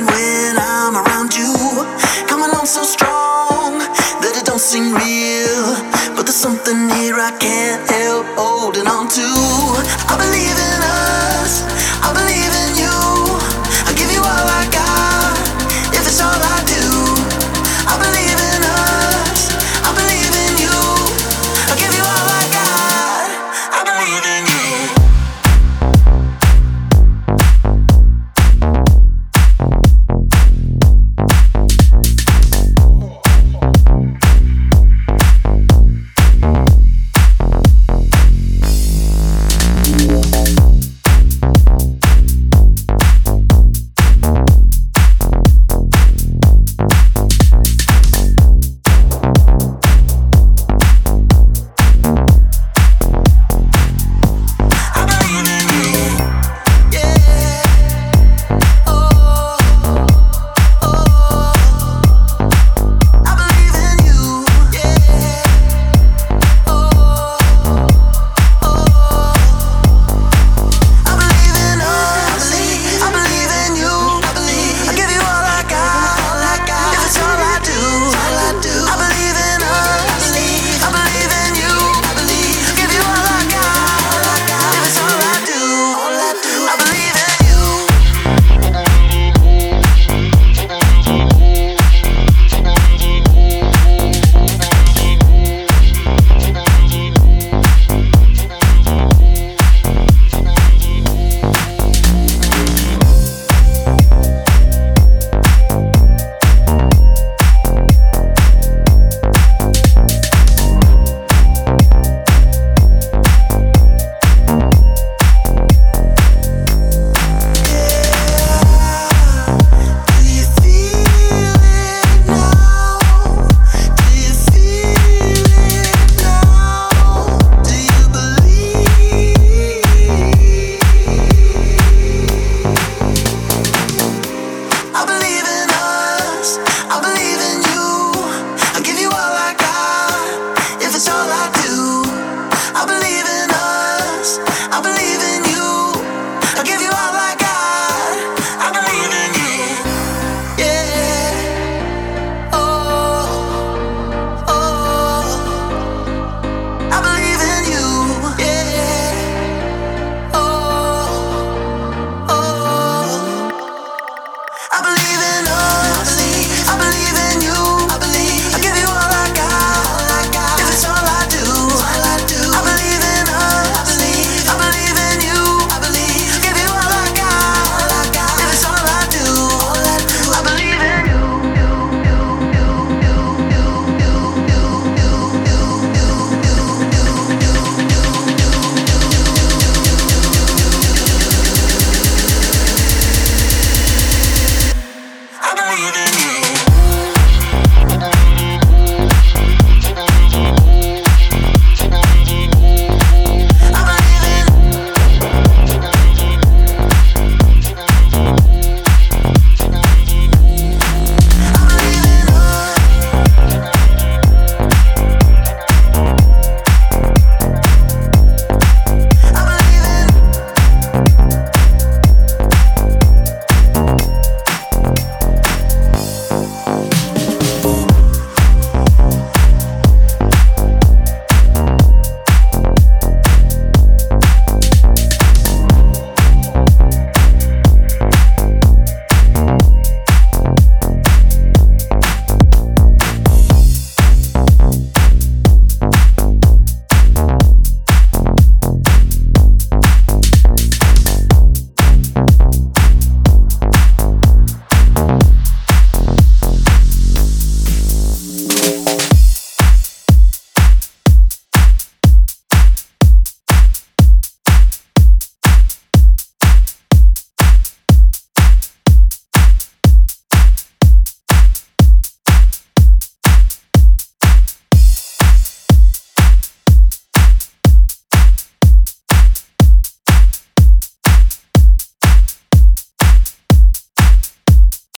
mind when I'm around you. Come along so strong that it don't seem real. But there's something here I can't help holding on to. I believe.